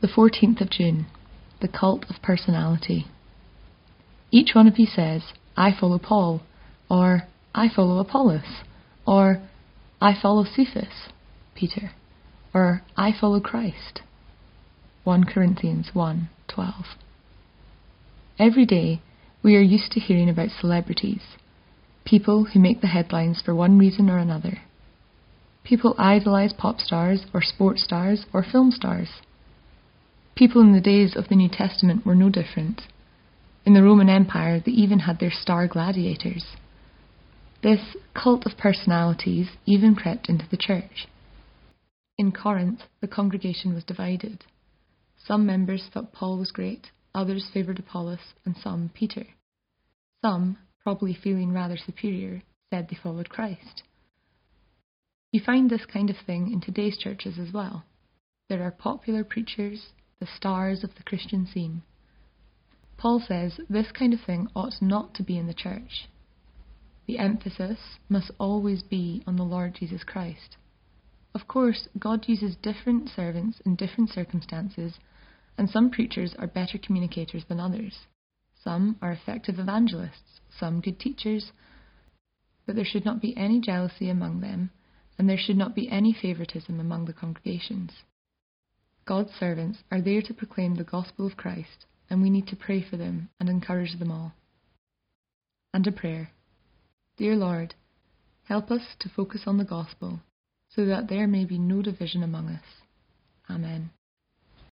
The 14th of June, the cult of personality. Each one of you says, I follow Paul, or I follow Apollos, or I follow Cephas, Peter, or I follow Christ. 1 Corinthians 1:12. Every day we are used to hearing about celebrities, people who make the headlines for one reason or another. People idolize pop stars or sports stars or film stars. People in the days of the New Testament were no different. In the Roman Empire, they even had their star gladiators. This cult of personalities even crept into the church. In Corinth, the congregation was divided. Some members thought Paul was great, others favoured Apollos, and some Peter. Some, probably feeling rather superior, said they followed Christ. You find this kind of thing in today's churches as well. There are popular preachers, the stars of the Christian scene. Paul says this kind of thing ought not to be in the church. The emphasis must always be on the Lord Jesus Christ. Of course, God uses different servants in different circumstances, and some preachers are better communicators than others. Some are effective evangelists, some good teachers, but there should not be any jealousy among them, and there should not be any favoritism among the congregations. God's servants are there to proclaim the gospel of Christ, and we need to pray for them and encourage them all. And a prayer. Dear Lord, help us to focus on the gospel so that there may be no division among us. Amen.